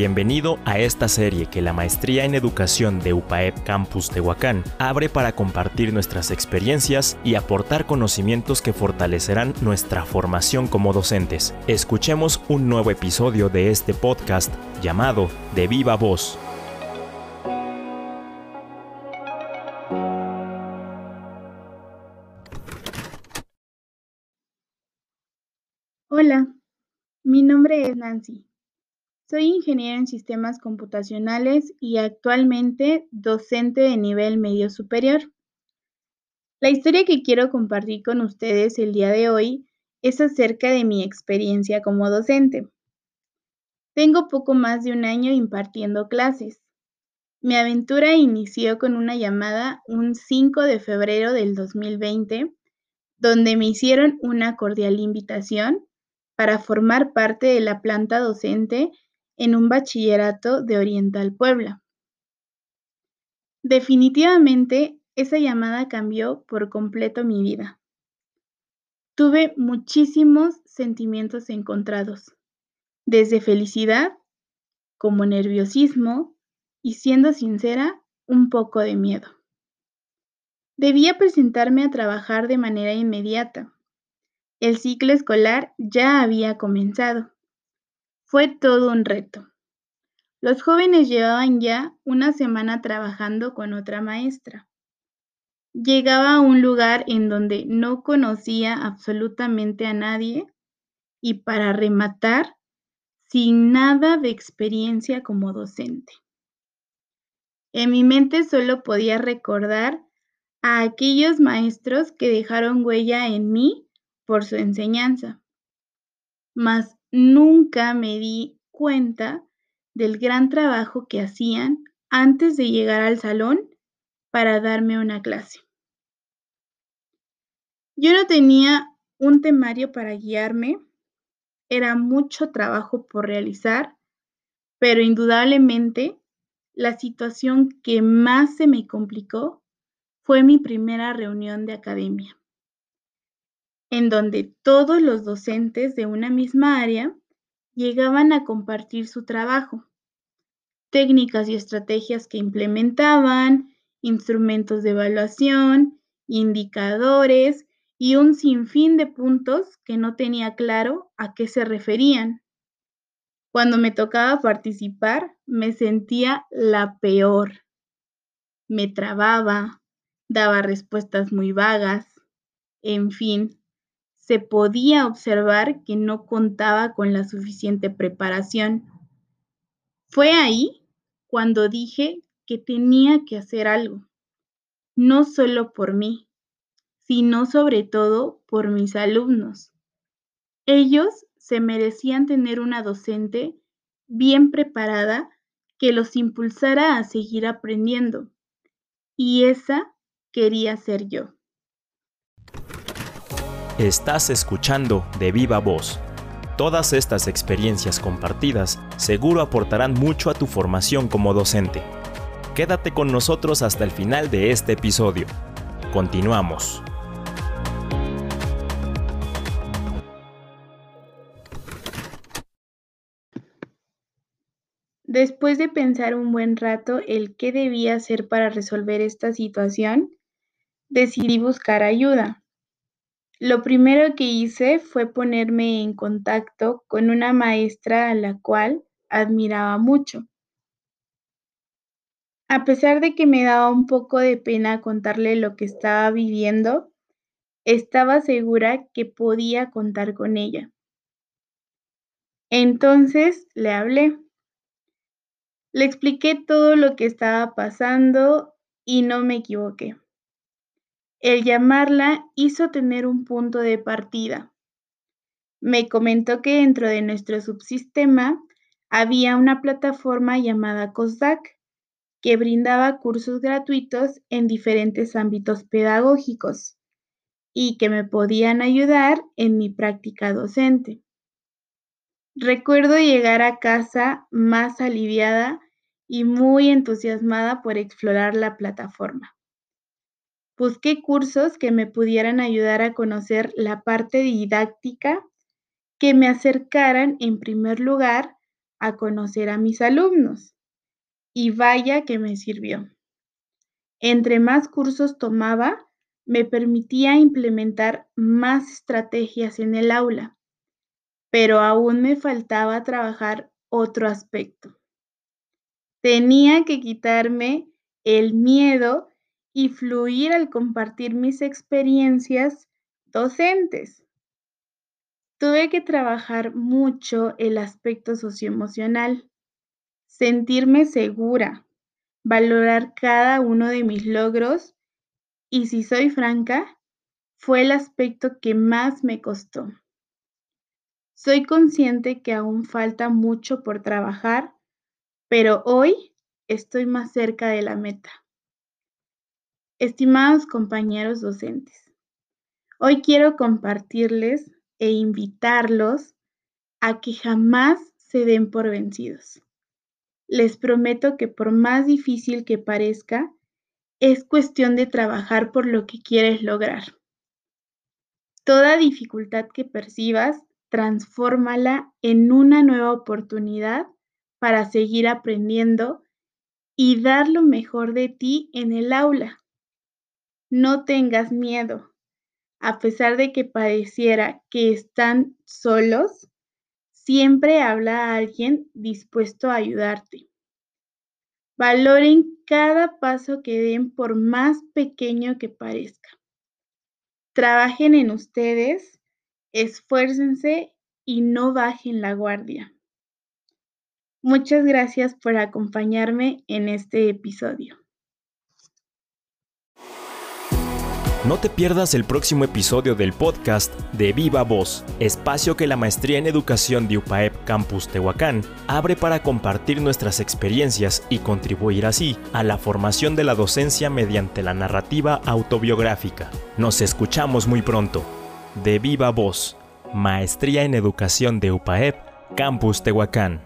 Bienvenido a esta serie que la Maestría en Educación de UPAEP Campus Tehuacán abre para compartir nuestras experiencias y aportar conocimientos que fortalecerán nuestra formación como docentes. Escuchemos un nuevo episodio de este podcast llamado De Viva Voz. Hola, mi nombre es Nancy. Soy ingeniera en sistemas computacionales y actualmente docente de nivel medio superior. La historia que quiero compartir con ustedes el día de hoy es acerca de mi experiencia como docente. Tengo poco más de un año impartiendo clases. Mi aventura inició con una llamada un 5 de febrero del 2020, donde me hicieron una cordial invitación para formar parte de la planta docente en un bachillerato de Oriental Puebla. Definitivamente, esa llamada cambió por completo mi vida. Tuve muchísimos sentimientos encontrados, desde felicidad, como nerviosismo y, siendo sincera, un poco de miedo. Debía presentarme a trabajar de manera inmediata. El ciclo escolar ya había comenzado fue todo un reto. Los jóvenes llevaban ya una semana trabajando con otra maestra. Llegaba a un lugar en donde no conocía absolutamente a nadie y para rematar, sin nada de experiencia como docente. En mi mente solo podía recordar a aquellos maestros que dejaron huella en mí por su enseñanza, mas nunca me di cuenta del gran trabajo que hacían antes de llegar al salón para darme una clase. Yo no tenía un temario para guiarme, era mucho trabajo por realizar, pero indudablemente la situación que más se me complicó fue mi primera reunión de academia en donde todos los docentes de una misma área llegaban a compartir su trabajo, técnicas y estrategias que implementaban, instrumentos de evaluación, indicadores y un sinfín de puntos que no tenía claro a qué se referían. Cuando me tocaba participar, me sentía la peor. Me trababa, daba respuestas muy vagas, en fin, se podía observar que no contaba con la suficiente preparación. Fue ahí cuando dije que tenía que hacer algo, no solo por mí, sino sobre todo por mis alumnos. Ellos se merecían tener una docente bien preparada que los impulsara a seguir aprendiendo. Y esa quería ser yo. Estás escuchando de viva voz. Todas estas experiencias compartidas seguro aportarán mucho a tu formación como docente. Quédate con nosotros hasta el final de este episodio. Continuamos. Después de pensar un buen rato el qué debía hacer para resolver esta situación, decidí buscar ayuda. Lo primero que hice fue ponerme en contacto con una maestra a la cual admiraba mucho. A pesar de que me daba un poco de pena contarle lo que estaba viviendo, estaba segura que podía contar con ella. Entonces le hablé. Le expliqué todo lo que estaba pasando y no me equivoqué. El llamarla hizo tener un punto de partida. Me comentó que dentro de nuestro subsistema había una plataforma llamada COSDAC que brindaba cursos gratuitos en diferentes ámbitos pedagógicos y que me podían ayudar en mi práctica docente. Recuerdo llegar a casa más aliviada y muy entusiasmada por explorar la plataforma. Busqué cursos que me pudieran ayudar a conocer la parte didáctica, que me acercaran en primer lugar a conocer a mis alumnos. Y vaya que me sirvió. Entre más cursos tomaba, me permitía implementar más estrategias en el aula, pero aún me faltaba trabajar otro aspecto. Tenía que quitarme el miedo y fluir al compartir mis experiencias docentes. Tuve que trabajar mucho el aspecto socioemocional, sentirme segura, valorar cada uno de mis logros y si soy franca, fue el aspecto que más me costó. Soy consciente que aún falta mucho por trabajar, pero hoy estoy más cerca de la meta. Estimados compañeros docentes, hoy quiero compartirles e invitarlos a que jamás se den por vencidos. Les prometo que por más difícil que parezca, es cuestión de trabajar por lo que quieres lograr. Toda dificultad que percibas, transfórmala en una nueva oportunidad para seguir aprendiendo y dar lo mejor de ti en el aula. No tengas miedo. A pesar de que pareciera que están solos, siempre habla a alguien dispuesto a ayudarte. Valoren cada paso que den por más pequeño que parezca. Trabajen en ustedes, esfuércense y no bajen la guardia. Muchas gracias por acompañarme en este episodio. No te pierdas el próximo episodio del podcast de Viva Voz, espacio que la Maestría en Educación de UPAEP Campus Tehuacán abre para compartir nuestras experiencias y contribuir así a la formación de la docencia mediante la narrativa autobiográfica. Nos escuchamos muy pronto. De Viva Voz, Maestría en Educación de UPAEP Campus Tehuacán.